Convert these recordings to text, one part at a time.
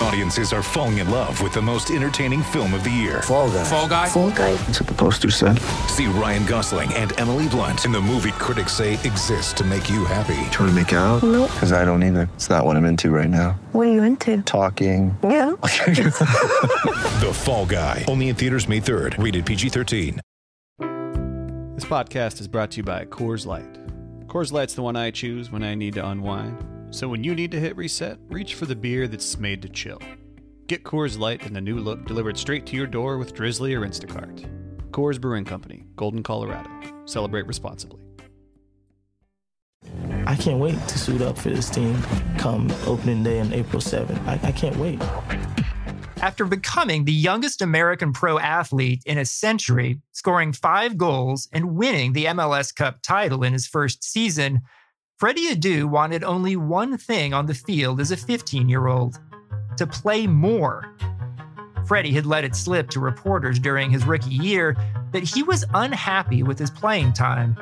Audiences are falling in love with the most entertaining film of the year. Fall guy. Fall guy. Fall guy. That's what the poster said. See Ryan Gosling and Emily Blunt in the movie critics say exists to make you happy. Trying to make it out? Nope. Because I don't either. It's not what I'm into right now. What are you into? Talking. Yeah. The Fall Guy. Only in theaters May 3rd. Rated PG-13. This podcast is brought to you by Coors Light. Coors Light's the one I choose when I need to unwind. So when you need to hit reset, reach for the beer that's made to chill. Get Coors Light in the new look delivered straight to your door with Drizzly or Instacart. Coors Brewing Company, Golden, Colorado. Celebrate responsibly. I can't wait to suit up for this team come opening day on April 7th. I, I can't wait. After becoming the youngest American pro athlete in a century, scoring five goals and winning the MLS Cup title in his first season, Freddie Adu wanted only one thing on the field as a 15 year old to play more. Freddie had let it slip to reporters during his rookie year that he was unhappy with his playing time.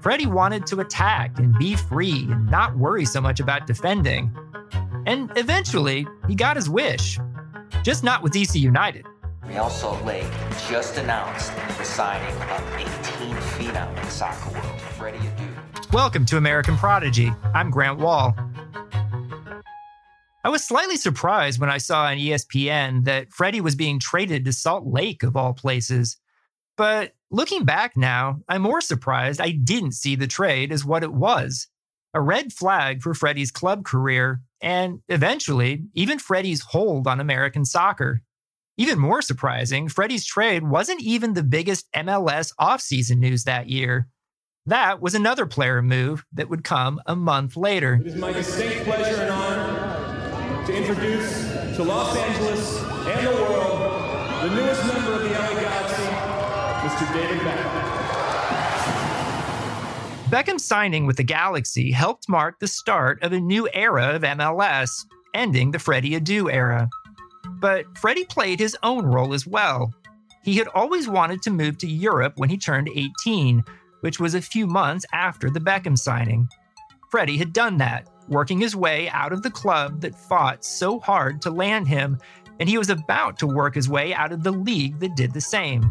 Freddie wanted to attack and be free and not worry so much about defending. And eventually, he got his wish just not with DC United. Real Salt Lake just announced the signing of 18 phenom in the soccer world, Freddie Adu. Welcome to American Prodigy. I'm Grant Wahl. I was slightly surprised when I saw on ESPN that Freddie was being traded to Salt Lake, of all places. But looking back now, I'm more surprised I didn't see the trade as what it was a red flag for Freddie's club career, and eventually, even Freddie's hold on American soccer. Even more surprising, Freddie's trade wasn't even the biggest MLS offseason news that year. That was another player move that would come a month later. It is my distinct pleasure and honor to introduce to Los Angeles and the world the newest member of the LA Galaxy, Mr. David Beckham. Beckham's signing with the Galaxy helped mark the start of a new era of MLS, ending the Freddie Adu era. But Freddie played his own role as well. He had always wanted to move to Europe when he turned 18, which was a few months after the Beckham signing. Freddie had done that, working his way out of the club that fought so hard to land him, and he was about to work his way out of the league that did the same.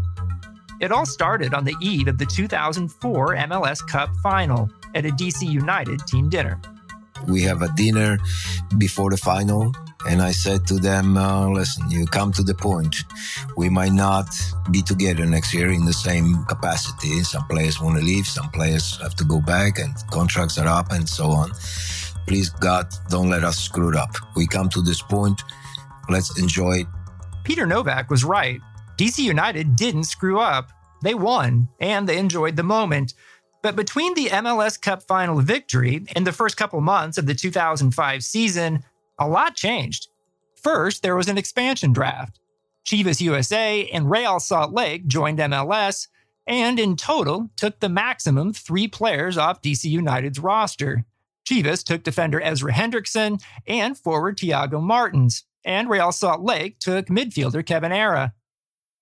It all started on the eve of the 2004 MLS Cup final at a DC United team dinner. We have a dinner before the final, and I said to them, uh, listen, you come to the point. We might not be together next year in the same capacity. Some players want to leave, some players have to go back, and contracts are up, and so on. Please, God, don't let us screw it up. We come to this point, let's enjoy it. Peter Nowak was right. DC United didn't screw up. They won, and they enjoyed the moment. But between the MLS Cup final victory and the first couple months of the 2005 season, a lot changed. First, there was an expansion draft. Chivas USA and Real Salt Lake joined MLS, and in total took the maximum three players off DC United's roster. Chivas took defender Ezra Hendrickson and forward Thiago Martins, and Real Salt Lake took midfielder Kevin Ara.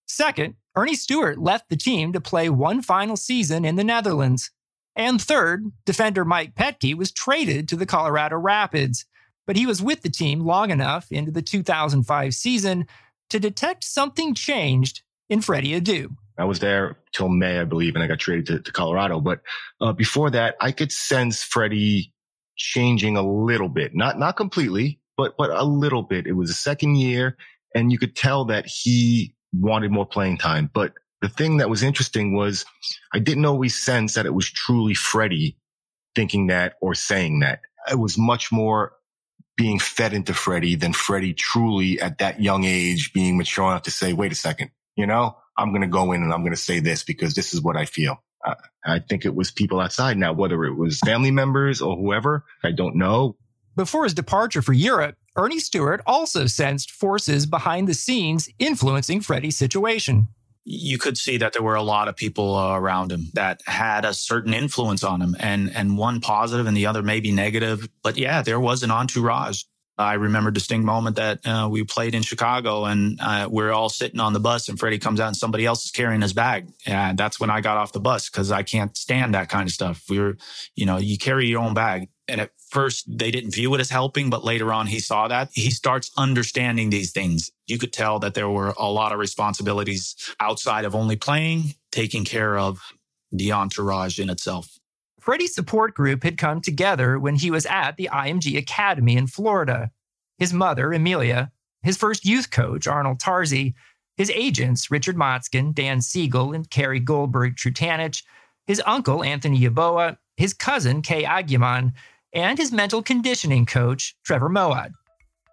Second, Earnie Stewart left the team to play one final season in the Netherlands. And third, defender Mike Petke was traded to the Colorado Rapids, but he was with the team long enough into the 2005 season to detect something changed in Freddie Adu. I was there till May, I believe, and I got traded to, to Colorado. But uh, before that, I could sense Freddie changing a little bit, not not completely, but but a little bit. It was the second year, and you could tell that he wanted more playing time. But the thing that was interesting was I didn't always sense that it was truly Freddie thinking that or saying that. It was much more being fed into Freddie than Freddie truly at that young age being mature enough to say, wait a second, you know, I'm going to go in and I'm going to say this because this is what I feel. Uh, I think it was people outside now, whether it was family members or whoever, I don't know. Before his departure for Europe, Earnie Stewart also sensed forces behind the scenes influencing Freddie's situation. You could see that there were a lot of people uh, around him that had a certain influence on him, and and one positive and the other maybe negative. But yeah, there was an entourage. I remember a distinct moment that uh, we played in Chicago and uh, we're all sitting on the bus and Freddie comes out and somebody else is carrying his bag. And that's when I got off the bus because I can't stand that kind of stuff. We were, you know, you carry your own bag. And at first they didn't view it as helping, but later on he saw that. He starts understanding these things. You could tell that there were a lot of responsibilities outside of only playing, taking care of the entourage in itself. Freddie's support group had come together when he was at the IMG Academy in Florida. His mother, Amelia, his first youth coach, Arnold Tarzi, his agents, Richard Motzkin, Dan Siegel, and Carrie Goldberg Trutanich, his uncle, Anthony Yeboah, his cousin, Kay Aguiman, and his mental conditioning coach, Trevor Moawad.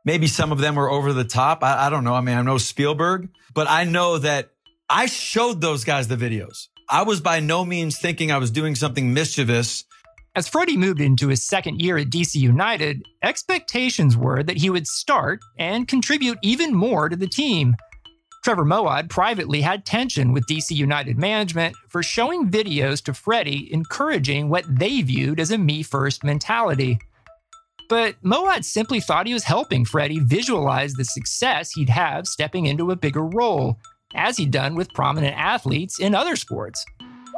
Maybe some of them were over the top. I, I don't know. I mean, I know Spielberg, but I know that I showed those guys the videos. I was by no means thinking I was doing something mischievous. As Freddie moved into his second year at DC United, expectations were that he would start and contribute even more to the team. Trevor Moawad privately had tension with DC United management for showing videos to Freddie encouraging what they viewed as a me first mentality. But Moawad simply thought he was helping Freddie visualize the success he'd have stepping into a bigger role as he'd done with prominent athletes in other sports.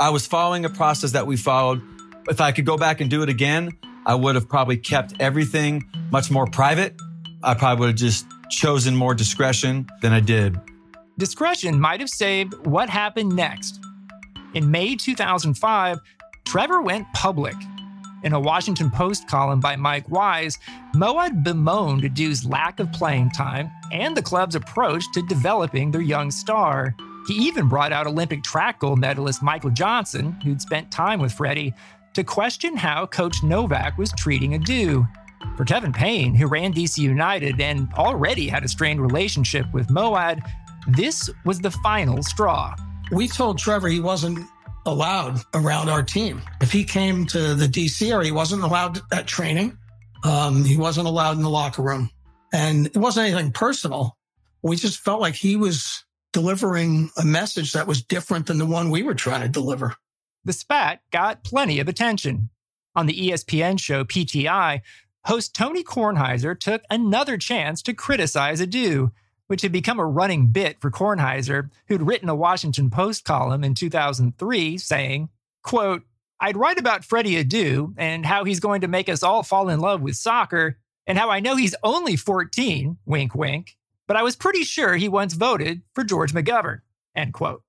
I was following a process that we followed. If I could go back and do it again, I would have probably kept everything much more private. I probably would have just chosen more discretion than I did. Discretion might have saved what happened next. In May 2005, Trevor went public in a Washington Post column by Mike Wise, Moawad bemoaned Adu's lack of playing time and the club's approach to developing their young star. He even brought out Olympic track gold medalist Michael Johnson, who'd spent time with Freddie, to question how Coach Nowak was treating Adu. For Kevin Payne, who ran DC United and already had a strained relationship with Moawad, this was the final straw. We told Trevor he wasn't allowed around our team. If he came to the DC area, he wasn't allowed at training. Um, he wasn't allowed in the locker room. And it wasn't anything personal. We just felt like he was delivering a message that was different than the one we were trying to deliver. The spat got plenty of attention. On the ESPN show PTI, host Tony Kornheiser took another chance to criticize Adu which had become a running bit for Kornheiser, who'd written a Washington Post column in 2003 saying, quote, I'd write about Freddie Adu and how he's going to make us all fall in love with soccer, and how I know he's only 14, wink, wink, but I was pretty sure he once voted for George McGovern, end quote.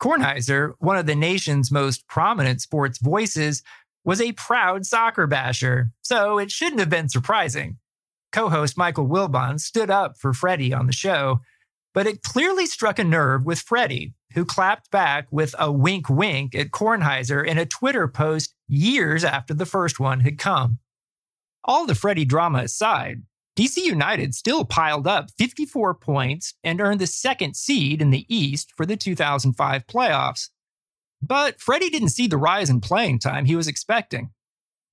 Kornheiser, one of the nation's most prominent sports voices, was a proud soccer basher, so it shouldn't have been surprising co host Michael Wilbon stood up for Freddie on the show, but it clearly struck a nerve with Freddie, who clapped back with a wink wink at Kornheiser in a Twitter post years after the first one had come. All the Freddie drama aside, DC United still piled up 54 points and earned the second seed in the East for the 2005 playoffs. But Freddie didn't see the rise in playing time he was expecting.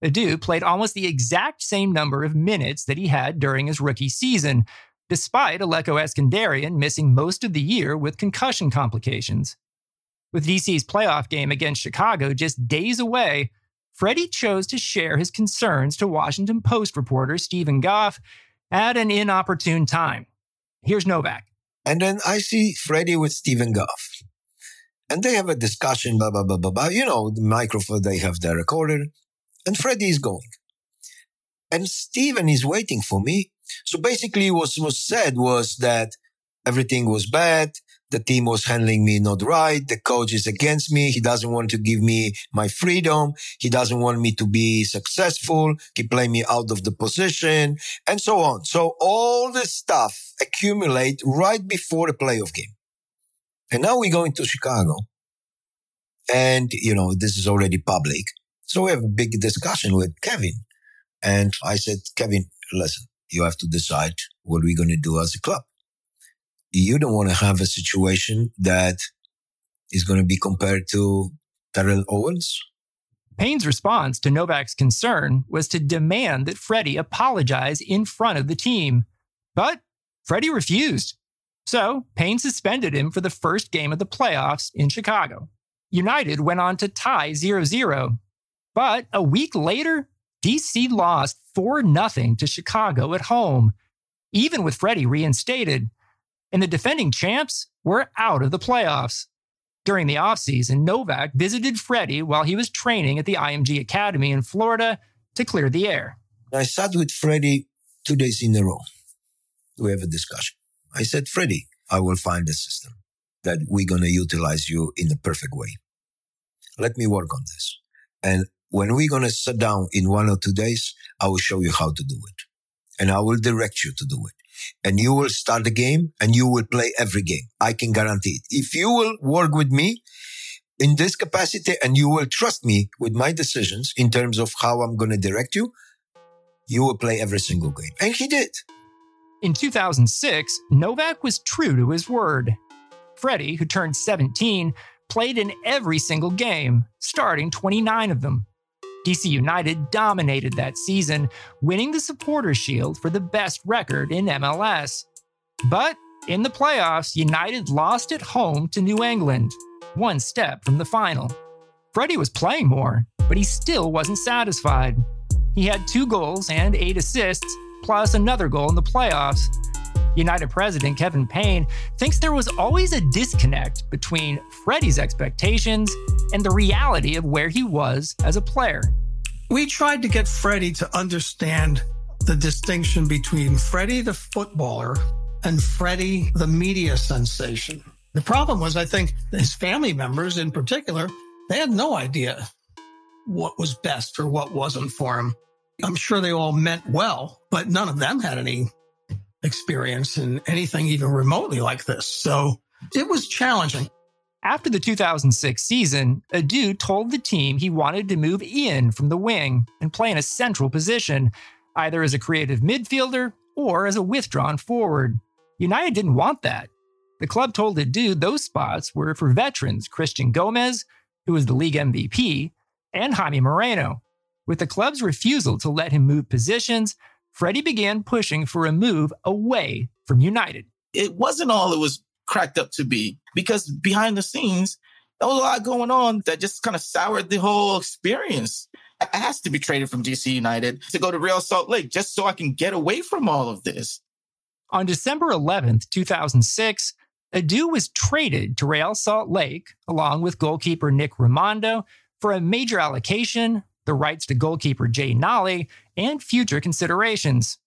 Adu played almost the exact same number of minutes that he had during his rookie season, despite Alecko Eskandarian missing most of the year with concussion complications. With DC's playoff game against Chicago just days away, Freddie chose to share his concerns to Washington Post reporter Steven Goff at an inopportune time. Here's Nowak. And then I see Freddie with Steven Goff. And they have a discussion, blah, blah, blah, blah, blah. You know, the microphone, they have the recorder and Freddie is going. And Steven is waiting for me. So basically what was said was that everything was bad. The team was handling me not right. The coach is against me. He doesn't want to give me my freedom. He doesn't want me to be successful. He play me out of the position and so on. So all this stuff accumulate right before the playoff game. And now we're going to Chicago. And, you know, this is already public. So we have a big discussion with Kevin. And I said, Kevin, listen, you have to decide what we're going to do as a club. You don't want to have a situation that is going to be compared to Terrell Owens. Payne's response to Nowak's concern was to demand that Freddie apologize in front of the team. But Freddie refused. So Payne suspended him for the first game of the playoffs in Chicago. United went on to tie 0 0 but a week later, DC lost 4 0 to Chicago at home, even with Freddie reinstated. And the defending champs were out of the playoffs. During the offseason, Nowak visited Freddie while he was training at the IMG Academy in Florida to clear the air. I sat with Freddie two days in a row. We have a discussion. I said, Freddie, I will find a system that we're going to utilize you in the perfect way. Let me work on this. And when we're going to sit down in one or two days, I will show you how to do it. And I will direct you to do it. And you will start the game and you will play every game. I can guarantee it. If you will work with me in this capacity and you will trust me with my decisions in terms of how I'm going to direct you, you will play every single game. And he did. In 2006, Nowak was true to his word. Freddie, who turned 17, played in every single game, starting 29 of them. DC United dominated that season, winning the Supporters Shield for the best record in MLS. But in the playoffs, United lost at home to New England, one step from the final. Freddie was playing more, but he still wasn't satisfied. He had two goals and eight assists, plus another goal in the playoffs. United president Kevin Payne thinks there was always a disconnect between Freddie's expectations and the reality of where he was as a player. We tried to get Freddie to understand the distinction between Freddie the footballer and Freddie the media sensation. The problem was, I think, his family members in particular, they had no idea what was best or what wasn't for him. I'm sure they all meant well, but none of them had any experience in anything even remotely like this. So it was challenging. After the 2006 season, Adu told the team he wanted to move in from the wing and play in a central position, either as a creative midfielder or as a withdrawn forward. United didn't want that. The club told Adu those spots were for veterans Christian Gomez, who was the league MVP, and Jaime Moreno. With the club's refusal to let him move positions, Freddie began pushing for a move away from United. It wasn't all it was cracked up to be because behind the scenes, there was a lot going on that just kind of soured the whole experience. I asked to be traded from DC United to go to Real Salt Lake just so I can get away from all of this. On December 11th, 2006, Adu was traded to Real Salt Lake along with goalkeeper Nick Rimando for a major allocation, the rights to goalkeeper Jay Nolly, and future considerations.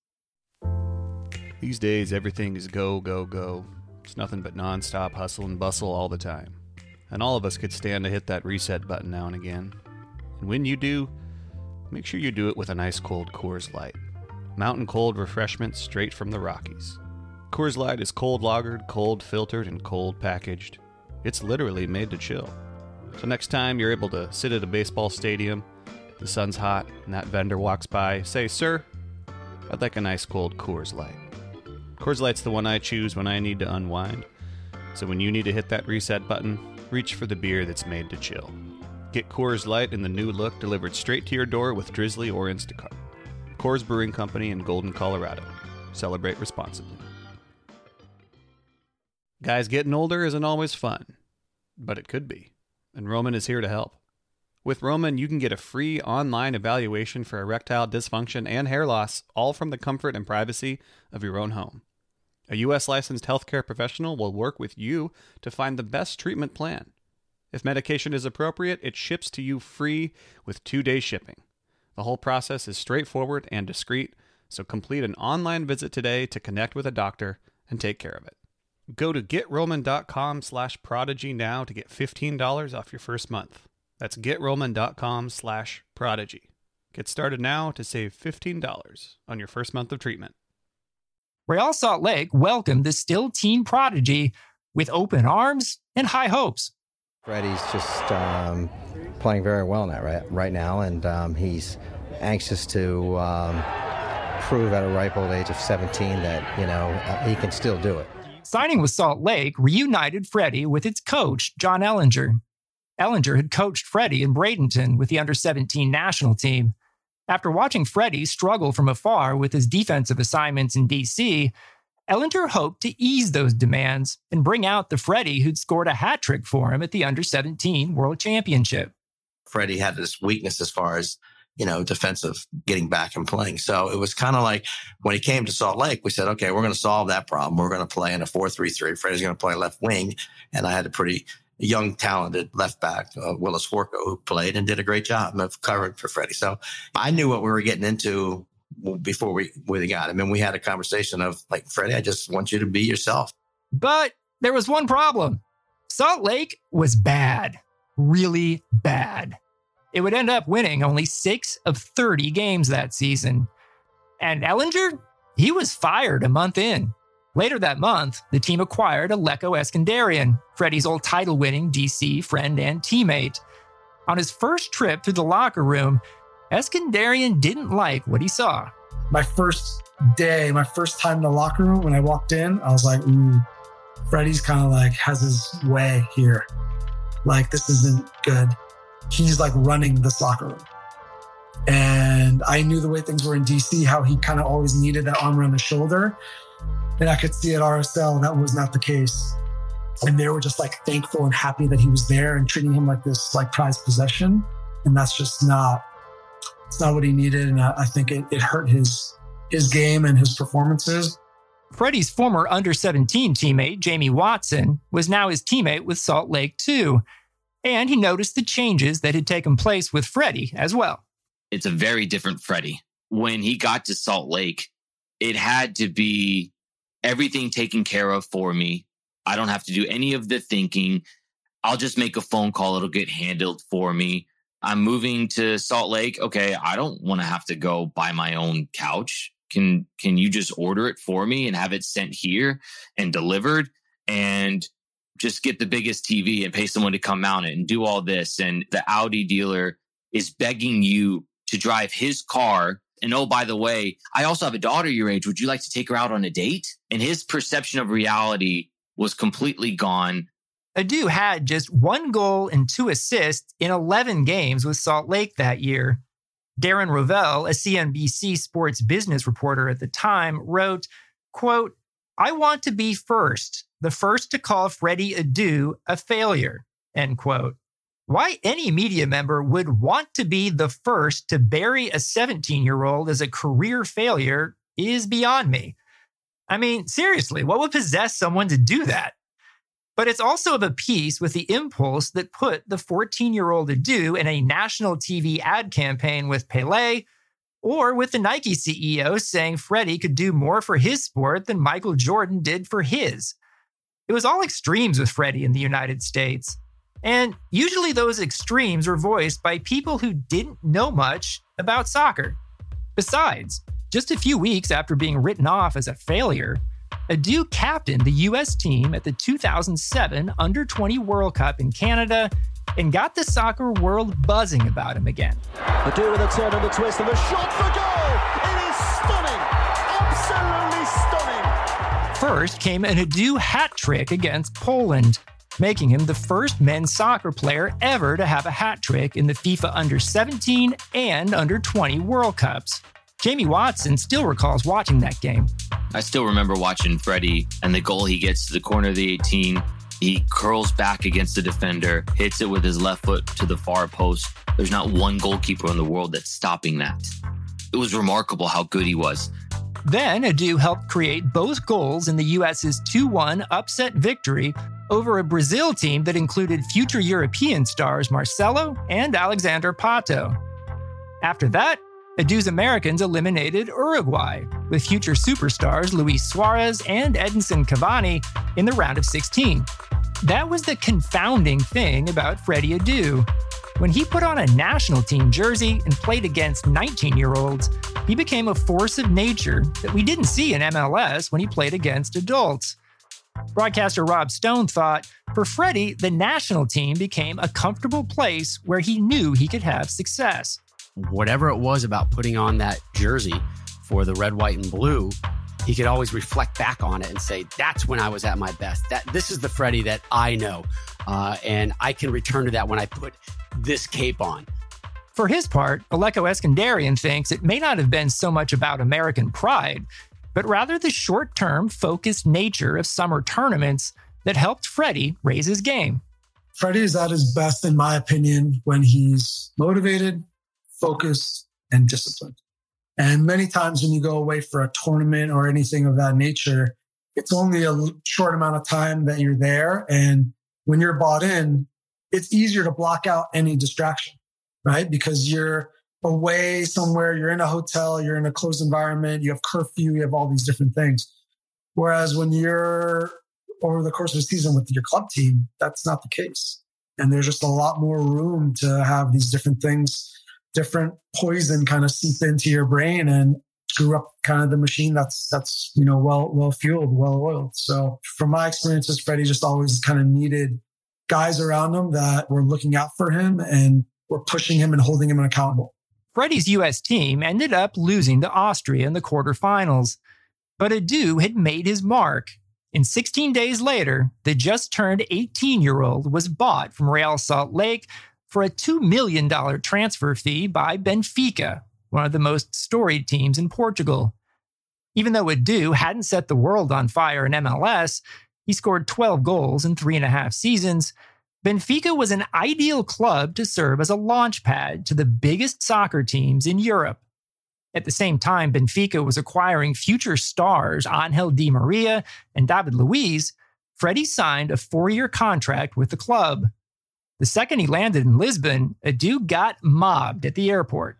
These days, everything is go, go, go. It's nothing but nonstop hustle and bustle all the time. And all of us could stand to hit that reset button now and again. And when you do, make sure you do it with a nice cold Coors Light. Mountain cold refreshment straight from the Rockies. Coors Light is cold lagered, cold filtered, and cold packaged. It's literally made to chill. So next time you're able to sit at a baseball stadium, the sun's hot, and that vendor walks by, say, Sir, I'd like a nice cold Coors Light. Coors Light's the one I choose when I need to unwind. So when you need to hit that reset button, reach for the beer that's made to chill. Get Coors Light in the new look delivered straight to your door with Drizzly or Instacart. Coors Brewing Company in Golden, Colorado. Celebrate responsibly. Guys, getting older isn't always fun, but it could be. And Roman is here to help. With Roman, you can get a free online evaluation for erectile dysfunction and hair loss, all from the comfort and privacy of your own home. A U.S. licensed healthcare professional will work with you to find the best treatment plan. If medication is appropriate, it ships to you free with two day shipping. The whole process is straightforward and discreet, so complete an online visit today to connect with a doctor and take care of it. Go to getroman.com slash prodigy now to get $15 off your first month. That's getroman.com slash prodigy. Get started now to save $15 on your first month of treatment. Real Salt Lake welcomed the still teen prodigy with open arms and high hopes. Freddie's just um, playing very well now, right, right now, and um, he's anxious to um, prove at a ripe old age of 17 that, you know, uh, he can still do it. Signing with Salt Lake reunited Freddie with its coach, John Ellinger. Ellinger had coached Freddie in Bradenton with the under 17 national team. After watching Freddie struggle from afar with his defensive assignments in DC, Ellinger hoped to ease those demands and bring out the Freddie who'd scored a hat trick for him at the under 17 World Championship. Freddie had this weakness as far as you know, defensive getting back and playing. So it was kind of like when he came to Salt Lake, we said, okay, we're going to solve that problem. We're going to play in a 4 3 3. Freddie's going to play left wing. And I had a pretty young, talented left back, uh, Willis Forko, who played and did a great job of covering for Freddie. So I knew what we were getting into before we, we got him. And we had a conversation of like, Freddie, I just want you to be yourself. But there was one problem Salt Lake was bad, really bad. It would end up winning only six of 30 games that season. And Ellinger, he was fired a month in. Later that month, the team acquired Alecko Eskandarian, Freddie's old title winning DC friend and teammate. On his first trip through the locker room, Eskandarian didn't like what he saw. My first day, my first time in the locker room, when I walked in, I was like, ooh, Freddie's kind of like has his way here. Like, this isn't good. He's like running this locker room. And I knew the way things were in DC, how he kind of always needed that arm around the shoulder. And I could see at RSL that was not the case. And they were just like thankful and happy that he was there and treating him like this like prized possession. And that's just not it's not what he needed. And I, I think it, it hurt his his game and his performances. Freddie's former under 17 teammate, Jamie Watson, was now his teammate with Salt Lake too. And he noticed the changes that had taken place with Freddie as well. It's a very different Freddie. When he got to Salt Lake, it had to be everything taken care of for me. I don't have to do any of the thinking. I'll just make a phone call. It'll get handled for me. I'm moving to Salt Lake. Okay. I don't want to have to go buy my own couch. Can, can you just order it for me and have it sent here and delivered and just get the biggest TV and pay someone to come mount it and do all this? And the Audi dealer is begging you to drive his car and oh, by the way, I also have a daughter your age. Would you like to take her out on a date? And his perception of reality was completely gone. Adu had just one goal and two assists in 11 games with Salt Lake that year. Darren Rovell, a CNBC sports business reporter at the time, wrote, quote, I want to be first, the first to call Freddie Adu a failure, end quote. Why any media member would want to be the first to bury a 17 year old as a career failure is beyond me. I mean, seriously, what would possess someone to do that? But it's also of a piece with the impulse that put the 14 year old Adu in a national TV ad campaign with Pele, or with the Nike CEO saying Freddie could do more for his sport than Michael Jordan did for his. It was all extremes with Freddie in the United States. And usually those extremes were voiced by people who didn't know much about soccer. Besides, just a few weeks after being written off as a failure, Adu captained the US team at the 2007 Under 20 World Cup in Canada and got the soccer world buzzing about him again. Adu with a turn and a twist and a shot for goal! It is stunning! Absolutely stunning! First came an Adu hat trick against Poland, making him the first men's soccer player ever to have a hat trick in the FIFA Under 17 and Under 20 World Cups. Jamie Watson still recalls watching that game. I still remember watching Freddie and the goal he gets to the corner of the 18. He curls back against the defender, hits it with his left foot to the far post. There's not one goalkeeper in the world that's stopping that. It was remarkable how good he was. Then Adu helped create both goals in the US's 2 1 upset victory over a Brazil team that included future European stars Marcelo and Alexander Pato. After that, Adu's Americans eliminated Uruguay, with future superstars Luis Suarez and Edinson Cavani in the round of 16. That was the confounding thing about Freddie Adu. When he put on a national team jersey and played against 19 year olds, he became a force of nature that we didn't see in MLS when he played against adults. Broadcaster Rob Stone thought for Freddie, the national team became a comfortable place where he knew he could have success. Whatever it was about putting on that jersey for the red, white, and blue, he could always reflect back on it and say, "That's when I was at my best. That this is the Freddie that I know, uh, and I can return to that when I put this cape on." For his part, Alecko Eskandarian thinks it may not have been so much about American pride, but rather the short term, focused nature of summer tournaments that helped Freddie raise his game. Freddie is at his best, in my opinion, when he's motivated, focused, and disciplined. And many times when you go away for a tournament or anything of that nature, it's only a short amount of time that you're there. And when you're bought in, it's easier to block out any distraction, right? Because you're away somewhere, you're in a hotel, you're in a closed environment, you have curfew, you have all these different things. Whereas when you're over the course of a season with your club team, that's not the case. And there's just a lot more room to have these different things, different poison kind of seep into your brain and screw up kind of the machine that's that's you know well well fueled, well oiled. So from my experiences, Freddie just always kind of needed guys around him that were looking out for him and were pushing him and holding him accountable. Freddie's U.S. team ended up losing to Austria in the quarterfinals, but Adu had made his mark. And 16 days later, the just turned 18 year old was bought from Real Salt Lake for a $2 million transfer fee by Benfica, one of the most storied teams in Portugal. Even though Adu hadn't set the world on fire in MLS, he scored 12 goals in three and a half seasons. Benfica was an ideal club to serve as a launch pad to the biggest soccer teams in Europe. At the same time, Benfica was acquiring future stars Angel Di Maria and David Luiz. Freddie signed a four year contract with the club. The second he landed in Lisbon, Adu got mobbed at the airport.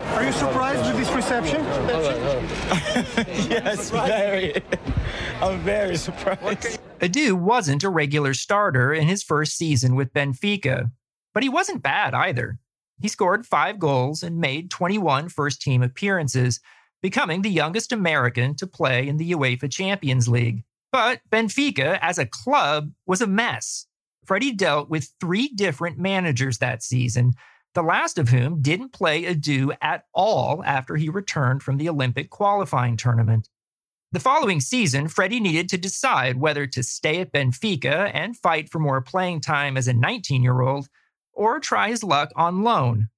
Are you surprised with this reception? yes, very. I'm very surprised. Adu wasn't a regular starter in his first season with Benfica, but he wasn't bad either. He scored five goals and made 21 first team appearances, becoming the youngest American to play in the UEFA Champions League. But Benfica, as a club, was a mess. Freddie dealt with three different managers that season, the last of whom didn't play Adu at all after he returned from the Olympic qualifying tournament. The following season, Freddie needed to decide whether to stay at Benfica and fight for more playing time as a 19 year old or try his luck on loan.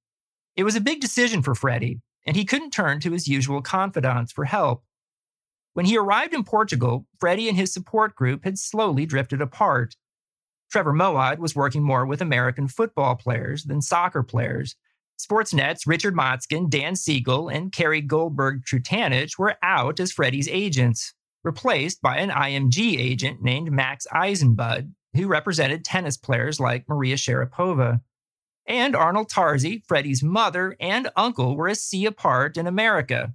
It was a big decision for Freddie, and he couldn't turn to his usual confidants for help. When he arrived in Portugal, Freddie and his support group had slowly drifted apart. Trevor Moawad was working more with American football players than soccer players. Sportsnet's Richard Motzkin, Dan Siegel, and Kerry Goldberg Trutanich were out as Freddie's agents, replaced by an IMG agent named Max Eisenbud, who represented tennis players like Maria Sharapova. And Arnold Tarzi, Freddie's mother and uncle, were a sea apart in America.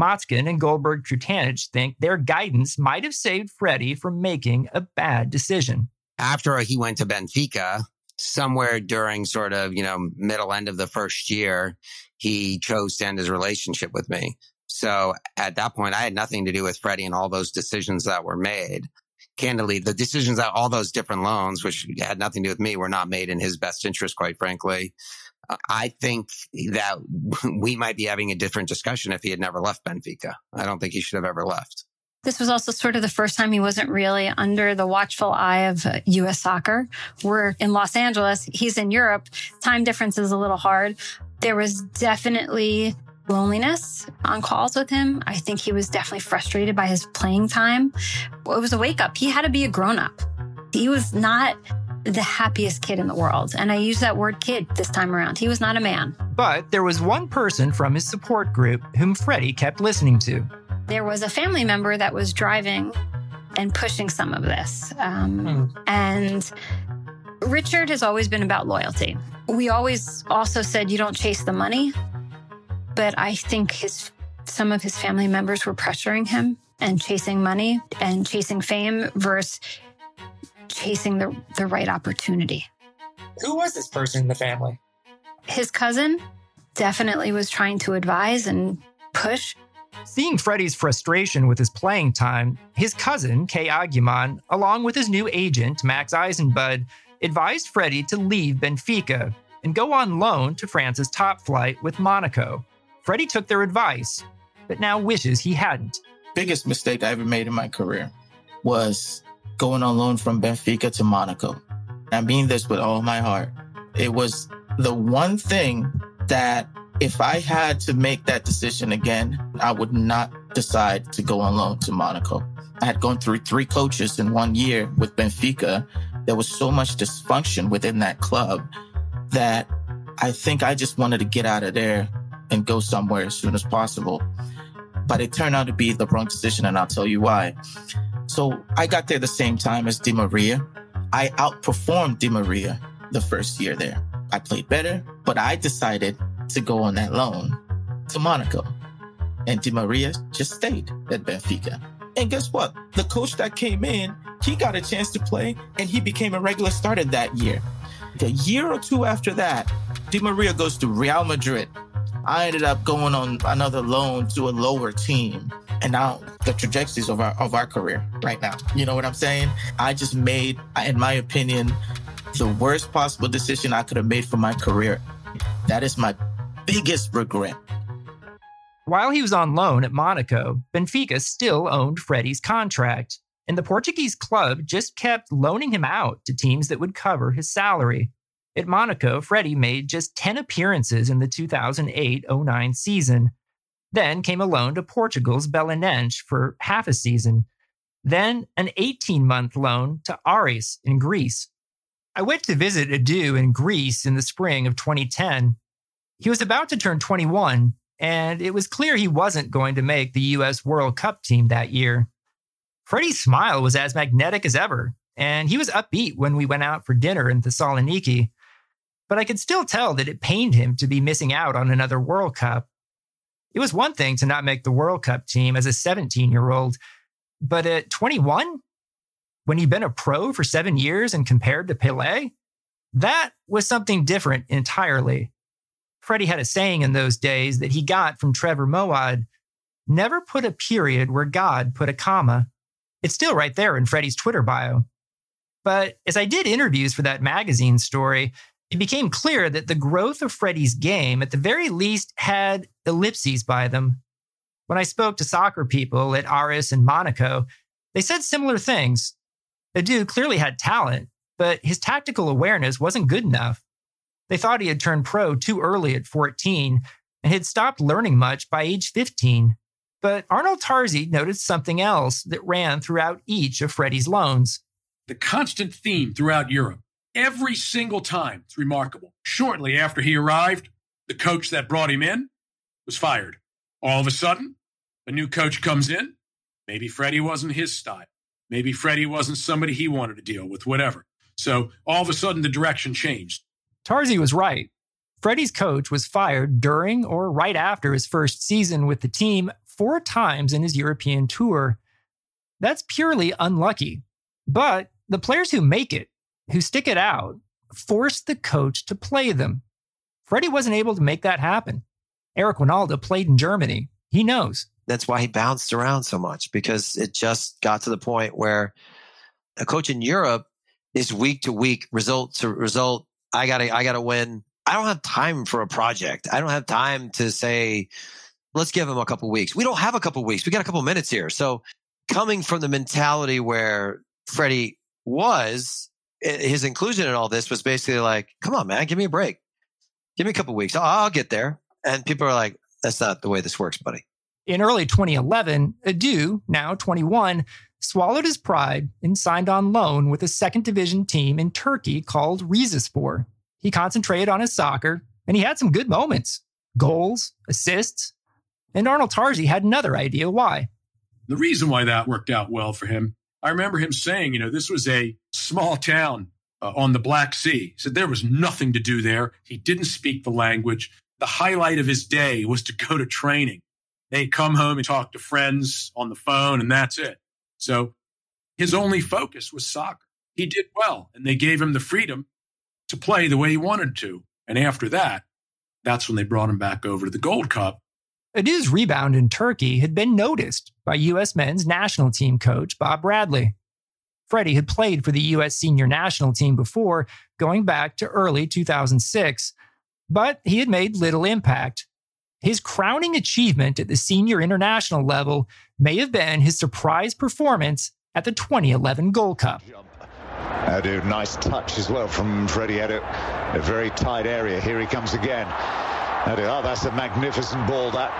Motzkin and Goldberg Trutanich think their guidance might have saved Freddie from making a bad decision after he went to Benfica, somewhere during sort of, you know, middle end of the first year, he chose to end his relationship with me. So at that point, I had nothing to do with Freddie and all those decisions that were made. Candidly, the decisions that all those different loans, which had nothing to do with me, were not made in his best interest, quite frankly. Uh, I think that we might be having a different discussion if he had never left Benfica. I don't think he should have ever left. This was also sort of the first time he wasn't really under the watchful eye of US soccer. We're in Los Angeles. He's in Europe. Time difference is a little hard. There was definitely loneliness on calls with him. I think he was definitely frustrated by his playing time. It was a wake up. He had to be a grown up. He was not the happiest kid in the world. And I use that word kid this time around. He was not a man. But there was one person from his support group whom Freddie kept listening to there was a family member that was driving and pushing some of this. Um, hmm. And Richard has always been about loyalty. We always also said you don't chase the money, but I think his some of his family members were pressuring him and chasing money and chasing fame versus chasing the, the right opportunity. Who was this person in the family? His cousin definitely was trying to advise and push. Seeing Freddie's frustration with his playing time, his cousin, Kay Aguiman, along with his new agent, Max Eisenbud, advised Freddie to leave Benfica and go on loan to France's top flight with Monaco. Freddie took their advice, but now wishes he hadn't. Biggest mistake I ever made in my career was going on loan from Benfica to Monaco. I mean this with all my heart. It was the one thing that if I had to make that decision again, I would not decide to go on loan to Monaco. I had gone through three coaches in one year with Benfica. There was so much dysfunction within that club that I think I just wanted to get out of there and go somewhere as soon as possible. But it turned out to be the wrong decision, and I'll tell you why. So I got there the same time as Di Maria. I outperformed Di Maria the first year there. I played better, but I decided to go on that loan to Monaco. And Di Maria just stayed at Benfica. And guess what? The coach that came in, he got a chance to play and he became a regular starter that year. A year or two after that, Di Maria goes to Real Madrid. I ended up going on another loan to a lower team. And now the trajectories of our of our career right now. You know what I'm saying? I just made, in my opinion, the worst possible decision I could have made for my career. That is my biggest regret. While he was on loan at Monaco, Benfica still owned Freddie's contract, and the Portuguese club just kept loaning him out to teams that would cover his salary. At Monaco, Freddie made just 10 appearances in the 2008 09 season. Then came a loan to Portugal's Belenenses for half a season. Then an 18 month loan to Aris in Greece. I went to visit Adu in Greece in the spring of 2010. He was about to turn 21 and it was clear he wasn't going to make the US World Cup team that year. Freddie's smile was as magnetic as ever, and he was upbeat when we went out for dinner in Thessaloniki. But I could still tell that it pained him to be missing out on another World Cup. It was one thing to not make the World Cup team as a 17 year old, but at 21, when he'd been a pro for seven years and compared to Pele, that was something different entirely. Freddie had a saying in those days that he got from Trevor Moawad never put a period where God put a comma. It's still right there in Freddie's Twitter bio. But as I did interviews for that magazine story, it became clear that the growth of Freddie's game, at the very least, had ellipses by them. When I spoke to soccer people at Aris and Monaco, they said similar things. Adu clearly had talent, but his tactical awareness wasn't good enough. They thought he had turned pro too early at 14 and had stopped learning much by age 15. But Arnold Tarzi noticed something else that ran throughout each of Freddie's loans. The constant theme throughout Europe, every single time, it's remarkable. Shortly after he arrived, the coach that brought him in was fired. All of a sudden, a new coach comes in. Maybe Freddie wasn't his style. Maybe Freddie wasn't somebody he wanted to deal with, whatever. So all of a sudden, the direction changed. Tarzi was right. Freddie's coach was fired during or right after his first season with the team four times in his European tour. That's purely unlucky. But the players who make it, who stick it out, force the coach to play them. Freddie wasn't able to make that happen. Eric Wynalda played in Germany. He knows. That's why he bounced around so much because it just got to the point where a coach in Europe is week to week, result to result, I gotta, I gotta win. I don't have time for a project. I don't have time to say, let's give him a couple weeks. We don't have a couple weeks. We got a couple minutes here. So coming from the mentality where Freddie was, his inclusion in all this was basically like, come on, man, give me a break. Give me a couple weeks. I'll get there. And people are like, that's not the way this works, buddy. In early 2011, Adu, uh, now 21, swallowed his pride and signed on loan with a second division team in Turkey called Rizespor. He concentrated on his soccer and he had some good moments goals, assists. And Arnold Tarzi had another idea why. The reason why that worked out well for him, I remember him saying, you know, this was a small town uh, on the Black Sea. He said there was nothing to do there. He didn't speak the language. The highlight of his day was to go to training. They'd come home and talk to friends on the phone, and that's it. So his only focus was soccer. He did well, and they gave him the freedom to play the way he wanted to. And after that, that's when they brought him back over to the Gold Cup. Adu's rebound in Turkey had been noticed by U.S. men's national team coach Bob Bradley. Freddie had played for the U.S. senior national team before, going back to early 2006, but he had made little impact. His crowning achievement at the senior international level may have been his surprise performance at the 2011 Gold Cup. Adu, nice touch as well from Freddie Adu. A very tight area. Here he comes again. Adu, oh, that's a magnificent ball. That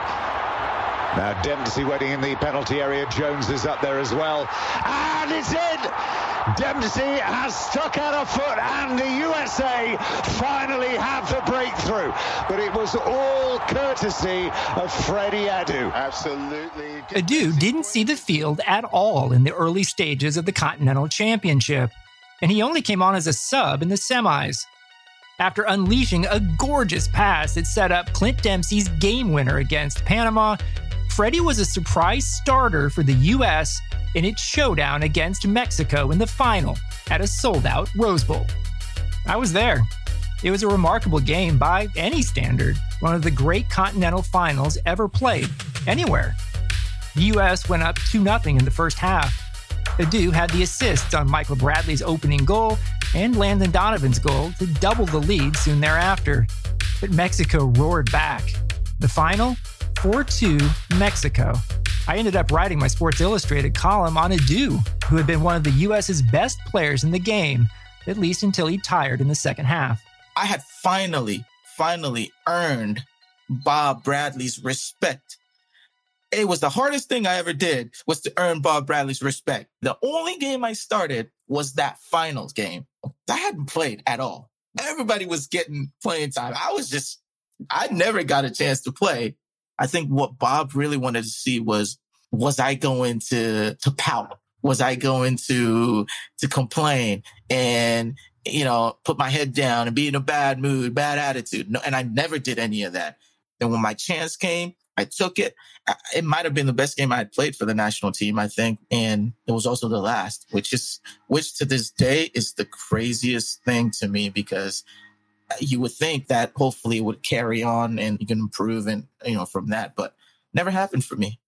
now Dempsey waiting in the penalty area. Jones is up there as well. And it's in! Dempsey has stuck out a foot, and the USA finally have the breakthrough. But it was all courtesy of Freddie Adu. Absolutely. Adu didn't see the field at all in the early stages of the Continental Championship, and he only came on as a sub in the semis. After unleashing a gorgeous pass that set up Clint Dempsey's game winner against Panama, Freddie was a surprise starter for the U.S. in its showdown against Mexico in the final at a sold out Rose Bowl. I was there. It was a remarkable game by any standard, one of the great continental finals ever played, anywhere. The U.S. went up 2 0 in the first half. Adu had the assists on Michael Bradley's opening goal and Landon Donovan's goal to double the lead soon thereafter. But Mexico roared back. The final 4 2 Mexico. I ended up writing my Sports Illustrated column on Adu, who had been one of the US's best players in the game, at least until he tired in the second half. I had finally, finally earned Bob Bradley's respect. It was the hardest thing I ever did was to earn Bob Bradley's respect. The only game I started was that finals game. I hadn't played at all. Everybody was getting playing time. I was just, I never got a chance to play. I think what Bob really wanted to see was, was I going to, to pout? Was I going to, to complain and, you know, put my head down and be in a bad mood, bad attitude? No, and I never did any of that. And when my chance came, I took it. It might have been the best game I had played for the national team, I think. And it was also the last, which is, which to this day is the craziest thing to me because you would think that hopefully it would carry on and you can improve and, you know, from that, but never happened for me.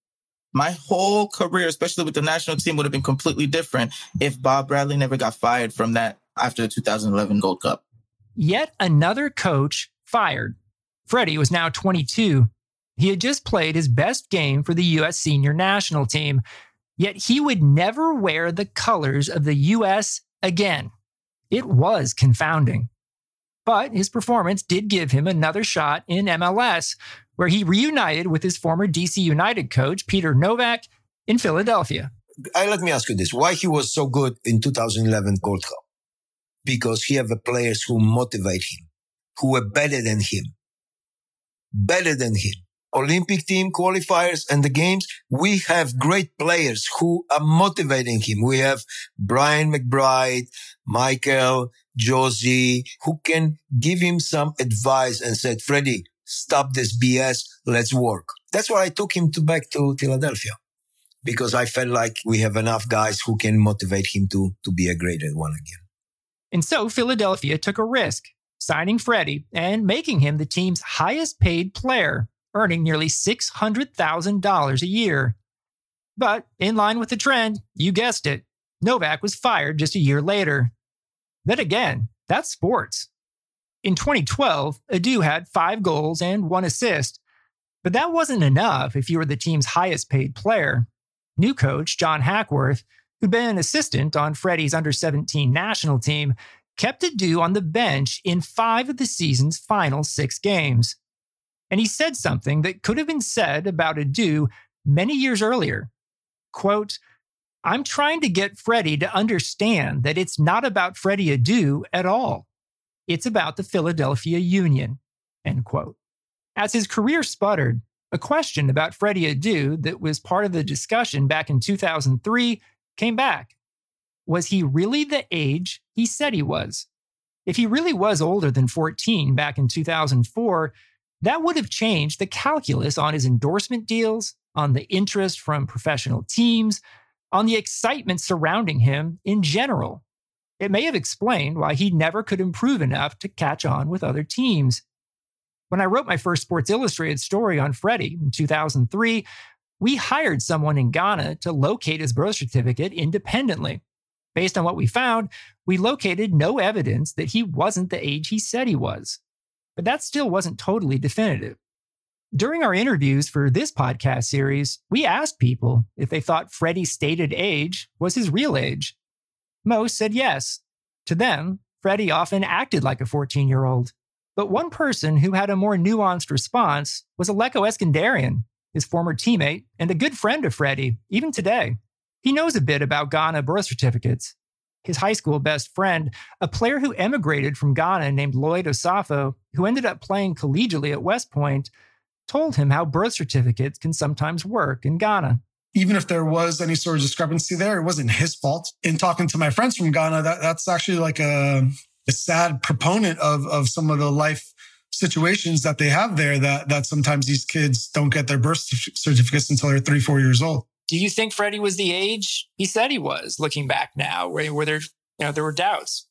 My whole career, especially with the national team, would have been completely different if Bob Bradley never got fired from that after the 2011 Gold Cup. Yet another coach fired. Freddie was now 22 he had just played his best game for the U.S. senior national team, yet he would never wear the colors of the U.S. again. It was confounding. But his performance did give him another shot in MLS, where he reunited with his former DC United coach, Peter Nowak, in Philadelphia. I, let me ask you this why he was so good in 2011 Gold Cup? Because he have players who motivate him, who were better than him. Better than him. Olympic team qualifiers and the games, we have great players who are motivating him. We have Brian McBride, Michael, Jozy, who can give him some advice and said, Freddie, stop this BS. Let's work. That's why I took him to back to Philadelphia because I felt like we have enough guys who can motivate him to, to be a great one again. And so Philadelphia took a risk, signing Freddie and making him the team's highest paid player earning nearly $600,000 a year. But in line with the trend, you guessed it, Nowak was fired just a year later. Then again, that's sports. In 2012, Adu had five goals and one assist, but that wasn't enough if you were the team's highest paid player. New coach John Hackworth, who'd been an assistant on Freddie's under 17 national team, kept Adu on the bench in five of the season's final six games. And he said something that could have been said about Adu many years earlier. Quote, I'm trying to get Freddie to understand that it's not about Freddie Adu at all. It's about the Philadelphia Union. End quote. As his career sputtered, a question about Freddie Adu that was part of the discussion back in 2003 came back. Was he really the age he said he was? If he really was older than 14 back in 2004, that would have changed the calculus on his endorsement deals, on the interest from professional teams, on the excitement surrounding him in general. It may have explained why he never could improve enough to catch on with other teams. When I wrote my first Sports Illustrated story on Freddie in 2003, we hired someone in Ghana to locate his birth certificate independently. Based on what we found, we located no evidence that he wasn't the age he said he was but that still wasn't totally definitive. During our interviews for this podcast series, we asked people if they thought Freddie's stated age was his real age. Most said yes. To them, Freddie often acted like a 14 year old. But one person who had a more nuanced response was Alecko Eskandarian, his former teammate and a good friend of Freddie, even today. He knows a bit about Ghana birth certificates. his high school best friend, a player who emigrated from Ghana named Lloyd Osafo, who ended up playing collegially at West Point, told him how birth certificates can sometimes work in Ghana. Even if there was any sort of discrepancy there, it wasn't his fault. In talking to my friends from Ghana, that, that's actually like a, a sad proponent of, of some of the life situations that they have there that, that sometimes these kids don't get their birth certificates until they're three, four years old. Do you think Freddie was the age he said he was, looking back now, where, where there, you know, there were doubts?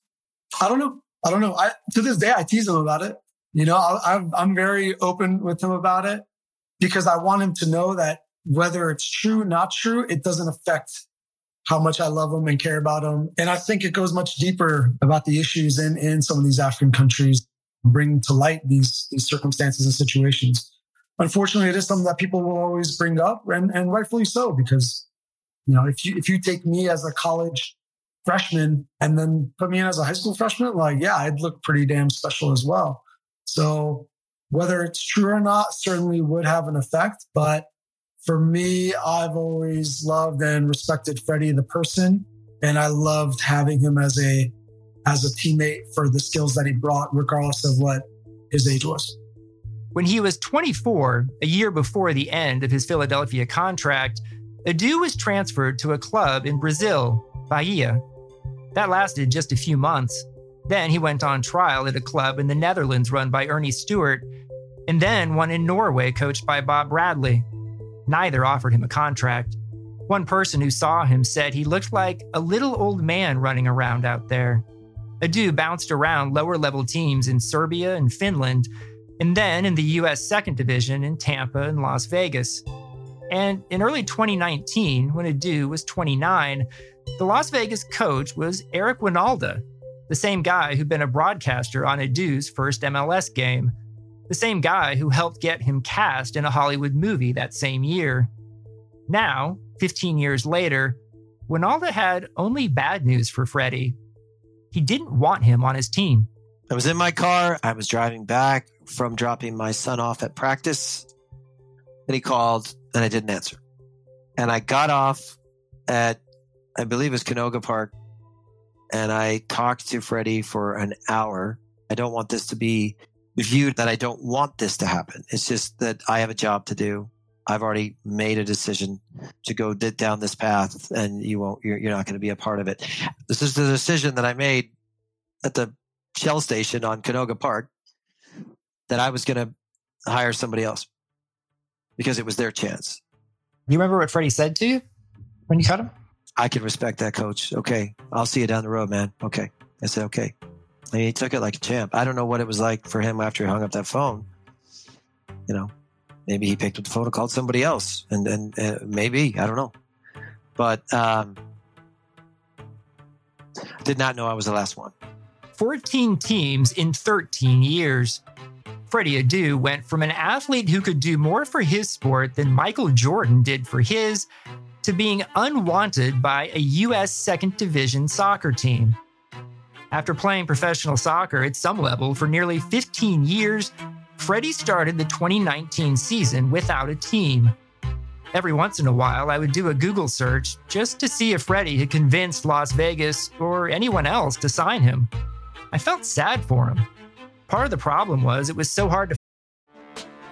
I don't know. I don't know. I, to this day, I tease him about it. You know, I, I'm very open with him about it because I want him to know that whether it's true, not true, it doesn't affect how much I love him and care about him. And I think it goes much deeper about the issues in, in some of these African countries, bring to light these, these circumstances and situations. Unfortunately, it is something that people will always bring up and, and rightfully so, because, you know, if you, if you take me as a college freshman and then put me in as a high school freshman, like, yeah, I'd look pretty damn special as well. So whether it's true or not certainly would have an effect. But for me, I've always loved and respected Freddie the person. And I loved having him as a as a teammate for the skills that he brought, regardless of what his age was. When he was 24, a year before the end of his Philadelphia contract, Adu was transferred to a club in Brazil, Bahia. That lasted just a few months, then he went on trial at a club in the Netherlands run by Earnie Stewart, and then one in Norway coached by Bob Bradley. Neither offered him a contract. One person who saw him said he looked like a little old man running around out there. Adu bounced around lower level teams in Serbia and Finland, and then in the U.S. Second Division in Tampa and Las Vegas. And in early 2019, when Adu was 29, the Las Vegas coach was Eric Wynalda, the same guy who'd been a broadcaster on Adu's first MLS game, the same guy who helped get him cast in a Hollywood movie that same year. Now, 15 years later, Wynalda had only bad news for Freddie. He didn't want him on his team. I was in my car. I was driving back from dropping my son off at practice. And he called and I didn't answer. And I got off at, I believe it was Canoga Park and I talked to Freddie for an hour. I don't want this to be viewed that I don't want this to happen. It's just that I have a job to do. I've already made a decision to go down this path and you won't, you're, you're not going to be a part of it. This is the decision that I made at the Shell station on Canoga Park that I was going to hire somebody else because it was their chance. You remember what Freddie said to you when you cut him? I can respect that, coach. Okay. I'll see you down the road, man. Okay. I said, okay. And he took it like a champ. I don't know what it was like for him after he hung up that phone. You know, maybe he picked up the phone and called somebody else. And, and, uh, maybe, I don't know. But, um, did not know I was the last one. 14 teams in 13 years. Freddie Adu went from an athlete who could do more for his sport than Michael Jordan did for his to being unwanted by a U.S. Second Division soccer team. After playing professional soccer at some level for nearly 15 years, Freddie started the 2019 season without a team. Every once in a while, I would do a Google search just to see if Freddie had convinced Las Vegas or anyone else to sign him. I felt sad for him. Part of the problem was it was so hard to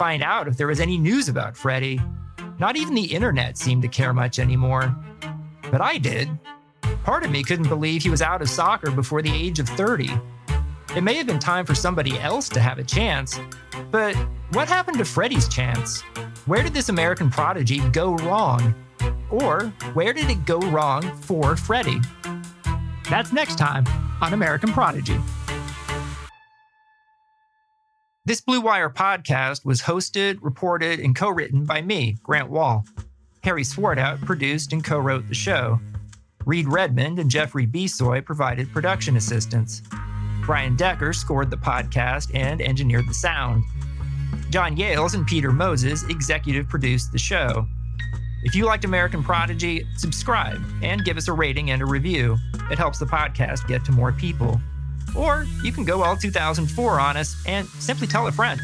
find out if there was any news about Freddie. Not even the internet seemed to care much anymore. But I did. Part of me couldn't believe he was out of soccer before the age of 30. It may have been time for somebody else to have a chance, but what happened to Freddie's chance? Where did this American prodigy go wrong? Or where did it go wrong for Freddie? That's next time on American Prodigy. This Blue Wire podcast was hosted, reported, and co written by me, Grant Wahl. Harry Swartout produced and co wrote the show. Reed Redmond and Jeffrey Besoy provided production assistance. Brian Decker scored the podcast and engineered the sound. John Yales and Peter Moses executive produced the show. If you liked American Prodigy, subscribe and give us a rating and a review. It helps the podcast get to more people. Or you can go all 2004 on us and simply tell a friend.